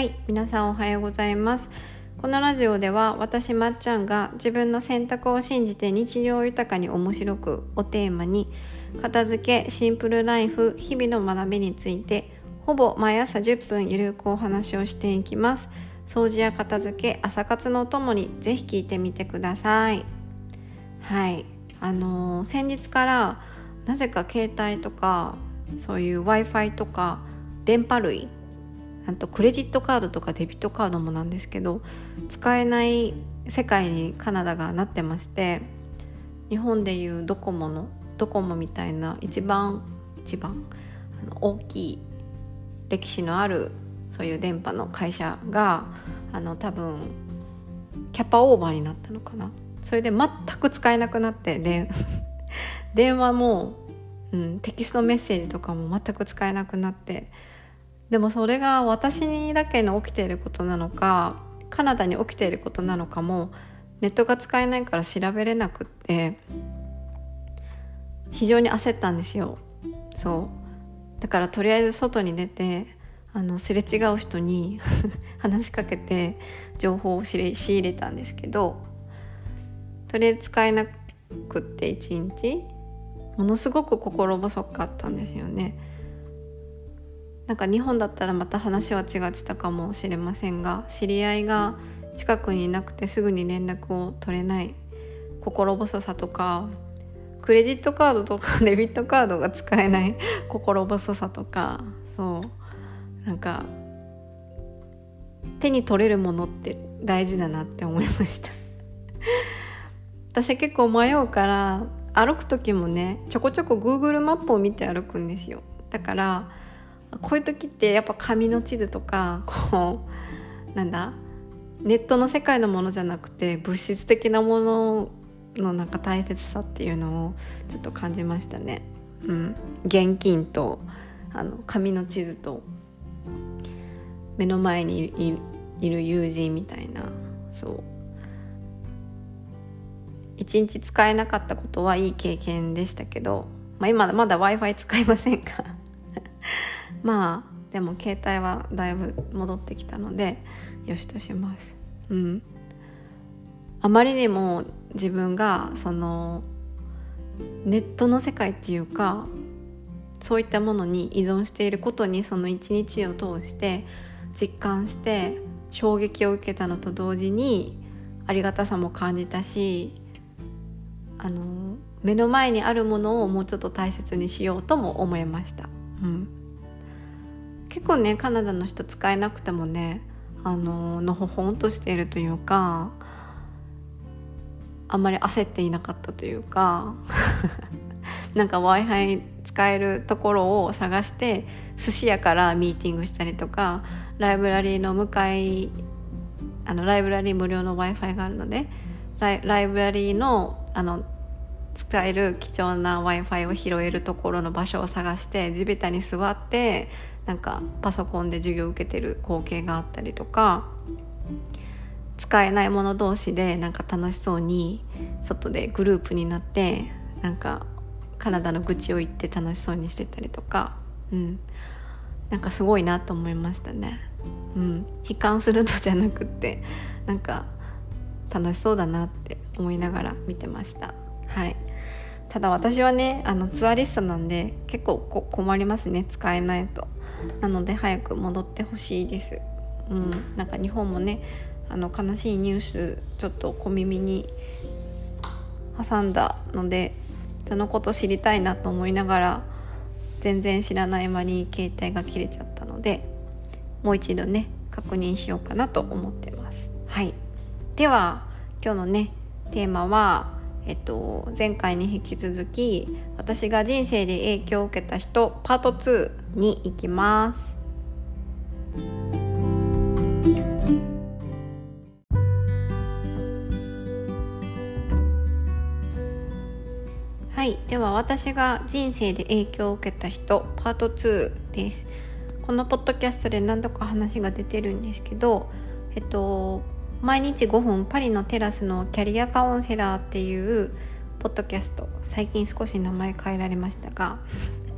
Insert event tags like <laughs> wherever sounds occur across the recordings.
はい皆さんおはようございます。このラジオでは私まっちゃんが自分の選択を信じて日常豊かに面白くをテーマに片付けシンプルライフ日々の学びについてほぼ毎朝10分ゆるくお話をしていきます。掃除や片付け朝活のお供にぜひ聞いてみてください。はいあのー、先日からなぜか携帯とかそういう w i f i とか電波類あとクレジットカードとかデビットカードもなんですけど使えない世界にカナダがなってまして日本でいうドコモのドコモみたいな一番一番あの大きい歴史のあるそういう電波の会社があの多分キャパオーバーになったのかな。それで全く使えなくなってで <laughs> 電話も、うん、テキストメッセージとかも全く使えなくなってでもそれが私にだけに起きていることなのかカナダに起きていることなのかもネットが使えないから調べれなくって非常に焦ったんですよ。そう。だからとりあえず外に出てあのすれ違う人に <laughs> 話しかけて情報を仕入れたんですけどとりあえず使えなくって一日。ものすごく心細かったんですよね。なんか日本だったらまた話は違ってたかもしれませんが知り合いが近くにいなくてすぐに連絡を取れない心細さとかクレジットカードとか <laughs> デビットカードが使えない <laughs> 心細さとかそう。なんか手に取れるものって大事だなって思いました。<laughs> 私結構迷うから歩く時もねちょこちょこ Google マップを見て歩くんですよ。だからこういう時ってやっぱ紙の地図とかこうなんだネットの世界のものじゃなくて物質的なもののなんか大切さっていうのをちょっと感じましたね。うん、現金とあの紙の地図と目の前にいる友人みたいなそう。一日使えなかったことはいい経験でしたけど、まあ、今まだ w i f i 使いませんか？まあでも携帯はだいぶ戻ってきたのでよしとします。うん。あまりにも自分がそのネットの世界っていうかそういったものに依存していることにその一日を通して実感して衝撃を受けたのと同時にありがたさも感じたしあの目の前にあるものをもうちょっと大切にしようとも思いました、うん、結構ねカナダの人使えなくてもねあののほほんとしているというかあんまり焦っていなかったというか <laughs> なんか w i f i 使えるところを探して寿司屋からミーティングしたりとかライブラリーの向かいあのライブラリー無料の w i f i があるのでライライブラリーのあの使える貴重な w i f i を拾えるところの場所を探して地べたに座ってなんかパソコンで授業を受けてる光景があったりとか使えないもの同士でなんか楽しそうに外でグループになってなんかカナダの愚痴を言って楽しそうにしてたりとか、うん、なんかすごいなと思いましたね。うん、悲観するのじゃなくってなんか楽しそうだなって思いながら見てました。はい。ただ私はねあのツアリストなんで結構困りますね使えないと。なので早く戻ってほしいです。うん。なんか日本もねあの悲しいニュースちょっと小耳に挟んだのでそのこと知りたいなと思いながら全然知らない間に携帯が切れちゃったのでもう一度ね確認しようかなと思ってます。はい。では今日のねテーマは、えっと、前回に引き続き私が人生で影響を受けた人パート2に行きます。はい、では私が人生で影響を受けた人パート2です。このポッドキャストで何度か話が出てるんですけど、えっと毎日5分パリのテラスのキャリアカウンセラーっていうポッドキャスト最近少し名前変えられましたが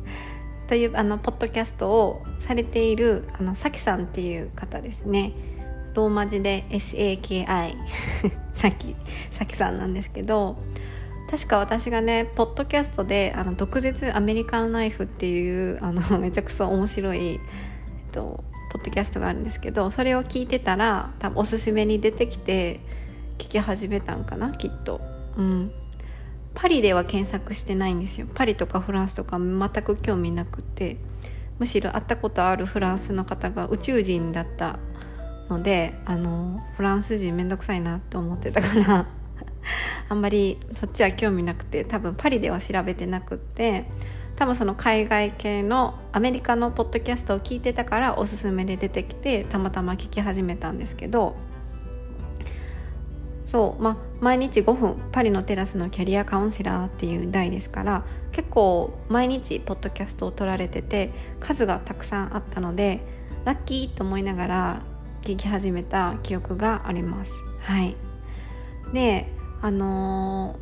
<laughs> というあのポッドキャストをされているあのさきさんっていう方ですね。ローマ字で SAKI <laughs> さきさきさんなんですけど確か私がねポッドキャストであの毒舌アメリカンナイフっていうあの <laughs> めちゃくちゃ面白い、えっと、ポッドキャストがあるんですけどそれを聞いてたら多分おすすめに出てきて聞き始めたんかなきっと。うん。パリでは検索してないんですよ。パリとかフランスとか全く興味なくて。むしろ会ったことあるフランスの方が宇宙人だったのであのフランス人めんどくさいなと思ってたから <laughs> あんまりそっちは興味なくて多分パリでは調べてなくって多分その海外系のアメリカのポッドキャストを聞いてたからおすすめで出てきてたまたま聞き始めたんですけどそうまあ毎日5分パリのテラスのキャリアカウンセラーっていう題ですから結構毎日ポッドキャストを撮られてて数がたくさんあったのでラッキーと思いながら聞き始めた記憶があります。はい。であのー、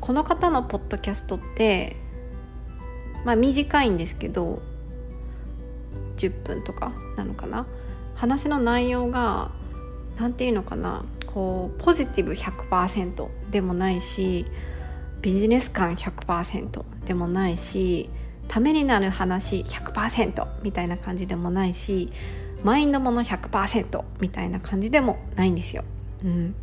この方のポッドキャストってまあ短いんですけど10分とかなのかな。話の内容が何て言うのかな。こうポジティブ100%でもないしビジネス感100%でもないしためになる話100%みたいな感じでもないしマインドもの100%みたいな感じでもないんですよ。うん、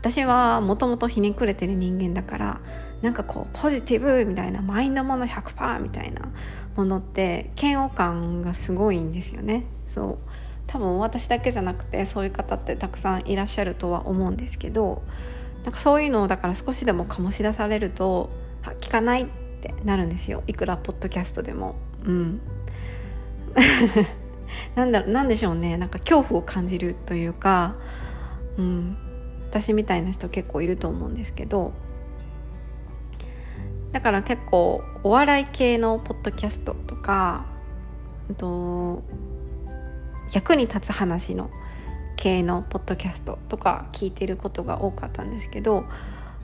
私はもともとひねくれてる人間だからなんかこうポジティブみたいなマインドもの100%みたいなものって嫌悪感がすごいんですよね。そう。多分私だけじゃなくてそういう方ってたくさんいらっしゃるとは思うんですけどなんかそういうのをだから少しでも醸し出されると聞かないってなるんですよ。いくらポッドキャストでも。うん。<laughs> なんだなんでしょうね。なんか恐怖を感じるというか、うん、私みたいな人結構いると思うんですけどだから結構お笑い系のポッドキャストとかと役に立つ話の系のポッドキャストとか聞いてることが多かったんですけど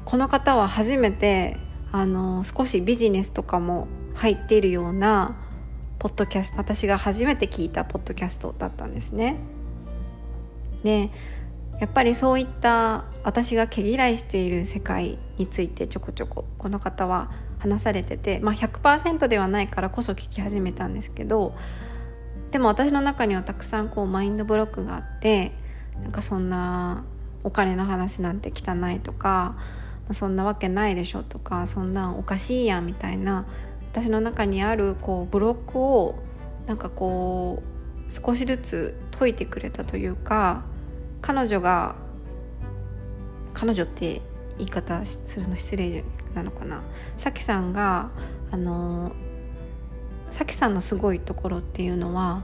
この方は初めてあの少しビジネスとかも入っているようなポッドキャスト私が初めて聞いたポッドキャストだったんですね。でやっぱりそういった私が毛嫌いしている世界についてちょこちょここの方は話されてて、まあ、100%ではないからこそ聞き始めたんですけどでも私の中にはたくさんこうマインドブロックがあってなんかそんなお金の話なんて汚いとかそんなわけないでしょとかそんなんおかしいやんみたいな私の中にあるこうブロックをなんかこう少しずつ解いてくれたというか彼女が彼女って言い方するの失礼なのかなさきさんがあのさきさんのすごいところっていうのは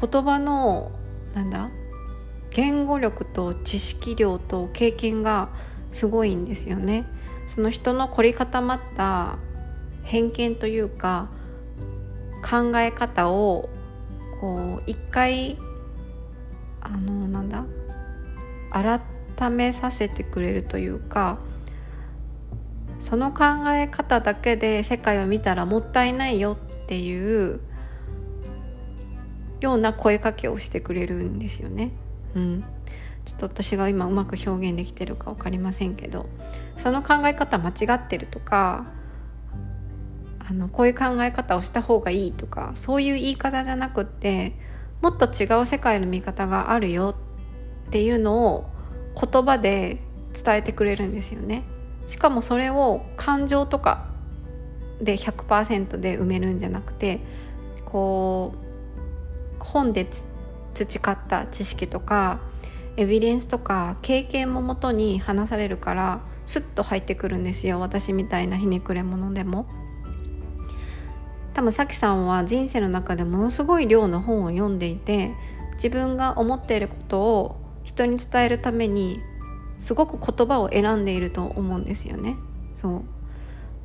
言葉のなんだ言語力と知識量と経験がすごいんですよね。その人の凝り固まった偏見というか考え方をこう一回あのなん改めさせてくれるというかその考え方だけで世界を見たらもったいないよっていうような声かけをしてくれるんですよね。うん、ちょっと私が今うまく表現できてるか分かりませんけどその考え方間違ってるとかあのこういう考え方をした方がいいとかそういう言い方じゃなくってもっと違う世界の見方があるよっていうのを言葉で伝えてくれるんですよね。しかもそれを感情とかで100%で埋めるんじゃなくてこう本で培った知識とかエビデンスとか経験ももとに話されるからスッと入ってくるんですよ私みたいなひねくれ者でも。多分さきさんは人生の中でものすごい量の本を読んでいて自分が思っていることを人に伝えるためにすごく言葉を選んでいると思うんですよね。そう。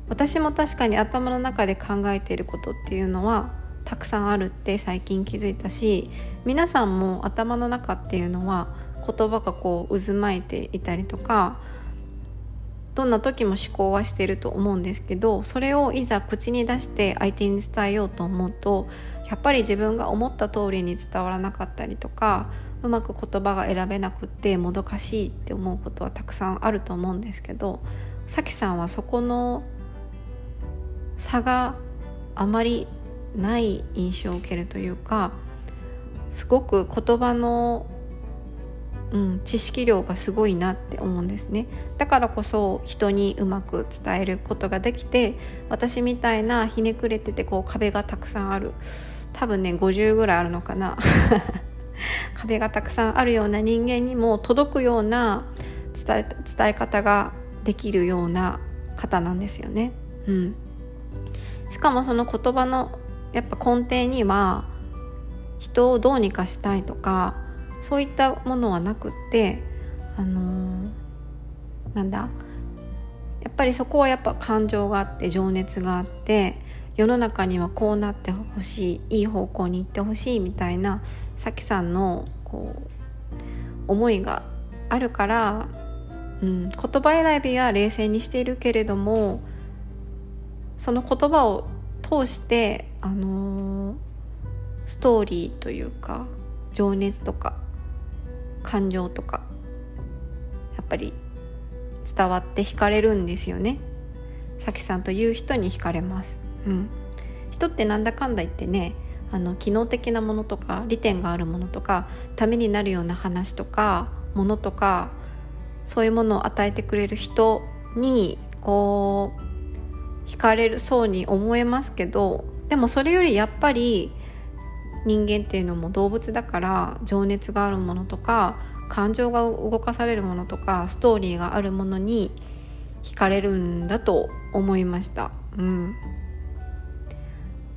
私も確かに頭の中で考えていることっていうのはたくさんあるって最近気づいたし皆さんも頭の中っていうのは言葉がこう渦巻いていたりとかどんな時も思考はしてると思うんですけどそれをいざ口に出して相手に伝えようと思うとやっぱり自分が思った通りに伝わらなかったりとかうまく言葉が選べなくってもどかしいって思うことはたくさんあると思うんですけどさきさんはそこの差があまりない印象を受けるというかすごく言葉の、うん、知識量がすごいなって思うんですね。だからこそ人にうまく伝えることができて私みたいなひねくれててこう壁がたくさんある。多分ね50ぐらいあるのかな。壁がたくさんあるような人間にも届くような伝え伝え方ができるような方なんですよね。うん、しかもその言葉のやっぱ根底には人をどうにかしたいとかそういったものはなくってあのー、なんだやっぱりそこはやっぱ感情があって情熱があって世の中にはこうなってほしいいい方向に行ってほしいみたいなさきさんのこう思いがあるから、うん、言葉選びは冷静にしているけれどもその言葉を通してあのー、ストーリーというか情熱とか感情とかやっぱり伝わって惹かれるんですよね。さきさんという人に惹かれます。うん、人ってなんだかんだ言ってねあの機能的なものとか利点があるものとかためになるような話とかものとかそういうものを与えてくれる人にこう惹かれるそうに思えますけどでもそれよりやっぱり人間っていうのも動物だから情熱があるものとか感情が動かされるものとかストーリーがあるものに惹かれるんだと思いました。うん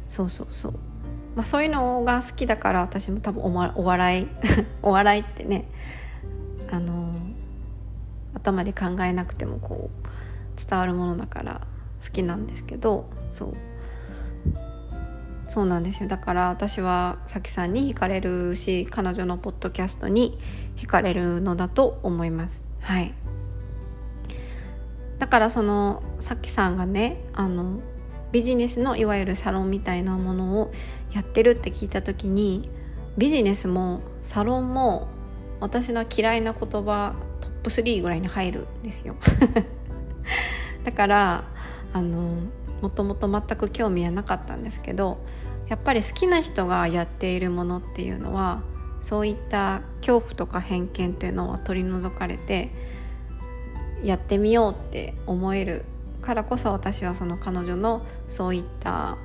そうそうそう、まあ、そういうのが好きだから私も多分お,、ま、お笑い <laughs> お笑いってねあの頭で考えなくてもこう伝わるものだから好きなんですけどそう。そうなんですよ。だから私はさきさんに惹かれるし彼女のポッドキャストに惹かれるのだと思います。はい。だからそのさきさんがねあのビジネスのいわゆるサロンみたいなものをやってるって聞いた時にビジネスもサロンも私の嫌いな言葉トップ3ぐらいに入るんですよ。<laughs> だからあのもともと全く興味はなかったんですけどやっぱり好きな人がやっているものっていうのはそういった恐怖とか偏見っていうのは取り除かれてやってみようって思えるからこそ私はその彼女のそういった、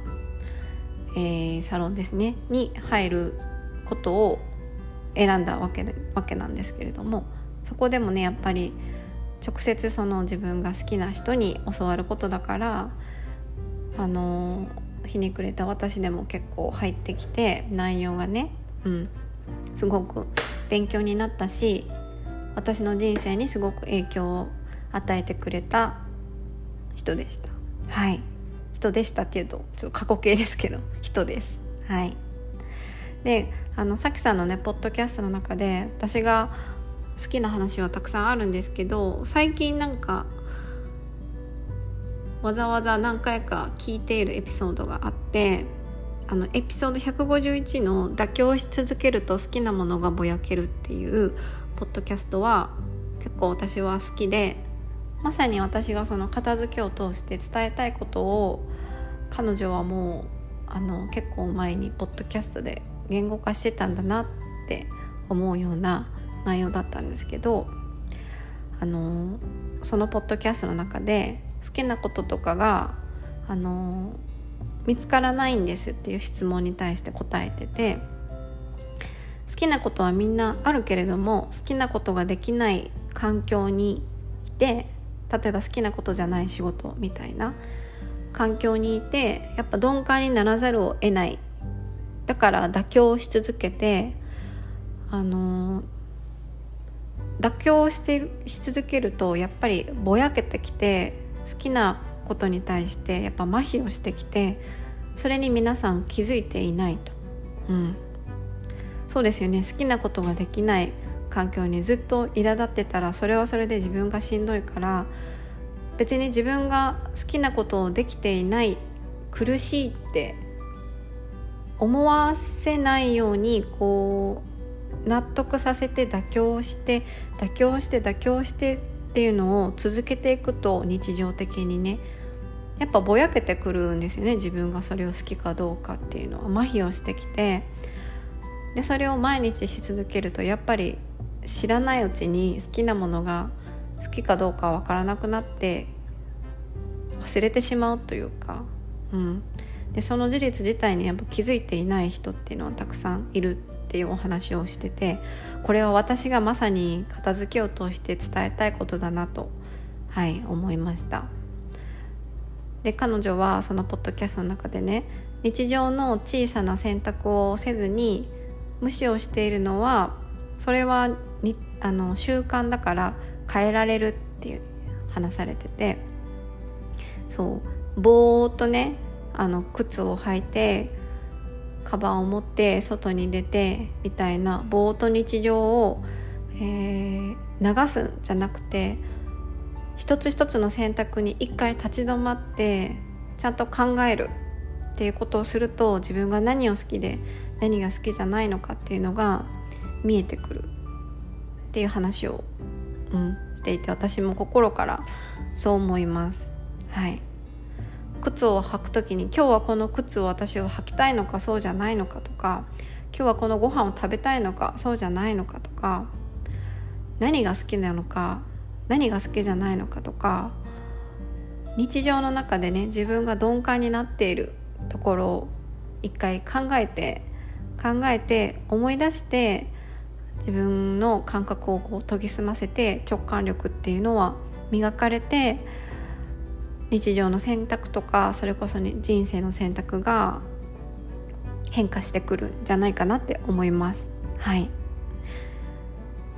えー、サロンですねに入ることを選んだわけわけなんですけれどもそこでもねやっぱり直接その自分が好きな人に教わることだからあのひねくれた私でも結構入ってきて内容がね、うん、すごく勉強になったし私の人生にすごく影響を与えてくれた人でした。はい。人でしたっていうとちょっと過去形ですけど人です。はい。であのさきさんのねポッドキャストの中で私が好きな話はたくさんあるんですけど最近なんかわざわざ何回か聞いているエピソードがあってあのエピソード151の「妥協し続けると好きなものがぼやける」っていうポッドキャストは結構私は好きでまさに私がその片付けを通して伝えたいことを彼女はもうあの結構前にポッドキャストで言語化してたんだなって思うような内容だったんですけどあのそのポッドキャストの中で好きなこととかがあの見つからないんですっていう質問に対して答えてて好きなことはみんなあるけれども好きなことができない環境にいて例えば好きなことじゃない仕事みたいな環境にいてやっぱ鈍感にならざるを得ない。だから妥協し続けてあの妥協してし続けるとやっぱりぼやけてきて好きなことに対してやっぱ麻痺をしてきてそれに皆さん気づいていないと、うん、そうですよね。好きなことができない。環境にずっと苛立ってたらそれはそれで自分がしんどいから別に自分が好きなことをできていない苦しいって思わせないようにこう納得させて妥協して妥協して妥協してっていうのを続けていくと日常的にねやっぱぼやけてくるんですよね自分がそれを好きかどうかっていうのは。麻痺をしてきてでそれを毎日し続けるとやっぱり知らないうちに好きなものが好きかどうかわからなくなって忘れてしまうというか、うん、でその事実自体にやっぱ気づいていない人っていうのはたくさんいるっていうお話をしててこれは私がまさに片付けを通して伝えたいことだなとはい思いました。で彼女はそのポッドキャストの中でね日常の小さな選択をせずに無視をしているのはそれはにあの習慣だから変えられるっていう話されてて。そう。ぼーっとねあの靴を履いてカバンを持って外に出てみたいなぼーっと日常を、えー、流すんじゃなくて一つ一つの選択に一回立ち止まってちゃんと考えるっていうことをすると自分が何を好きで何が好きじゃないのかっていうのが見えてくる。っていう話を、うん、していて私も心からそう思います。はい。靴を履く時に今日はこの靴を私は履きたいのかそうじゃないのかとか今日はこのご飯を食べたいのかそうじゃないのかとか何が好きなのか何が好きじゃないのかとか日常の中でね自分が鈍感になっているところを一回考えて考えて思い出して自分の感覚をこう研ぎ澄ませて直感力っていうのは磨かれて日常の選択とかそれこそ、ね、人生の選択が変化してくるんじゃないかなって思います。はい。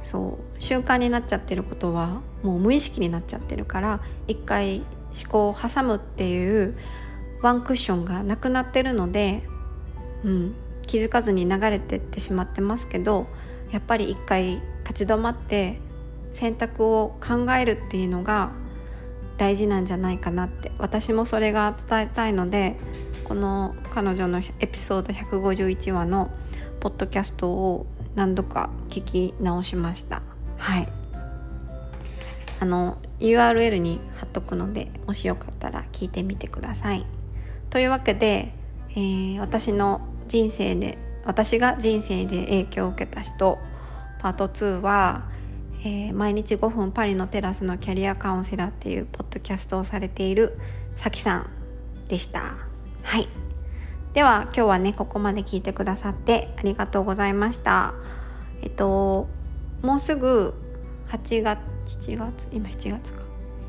そう。習慣になっちゃってることはもう無意識になっちゃってるから一回思考を挟むっていうワンクッションがなくなってるので、うん、気づかずに流れてってしまってますけどやっぱり一回立ち止まって選択を考えるっていうのが大事なんじゃないかなって私もそれが伝えたいのでこの彼女のエピソード151話のポッドキャストを何度か聞き直しました。はい。あの URL に貼っとくのでもしよかったら聞いてみてください。というわけで、えー、私の人生で私が人生で影響を受けた人。パート2は、えー、毎日5分パリのテラスのキャリアカウンセラーっていうポッドキャストをされているさきさんでした。はい。では今日はねここまで聞いてくださってありがとうございました。えっともうすぐ8月7月今7月か。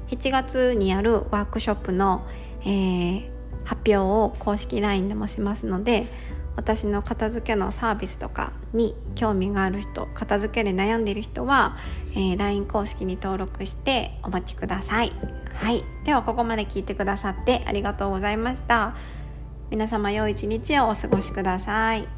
7月にあるワークショップの、えー、発表を公式 LINE でもしますので私の片付けのサービスとかに興味がある人片付けで悩んでいる人は、えー、LINE 公式に登録してお待ちください。はい。ではここまで聞いてくださってありがとうございました。皆様良い一日をお過ごしください。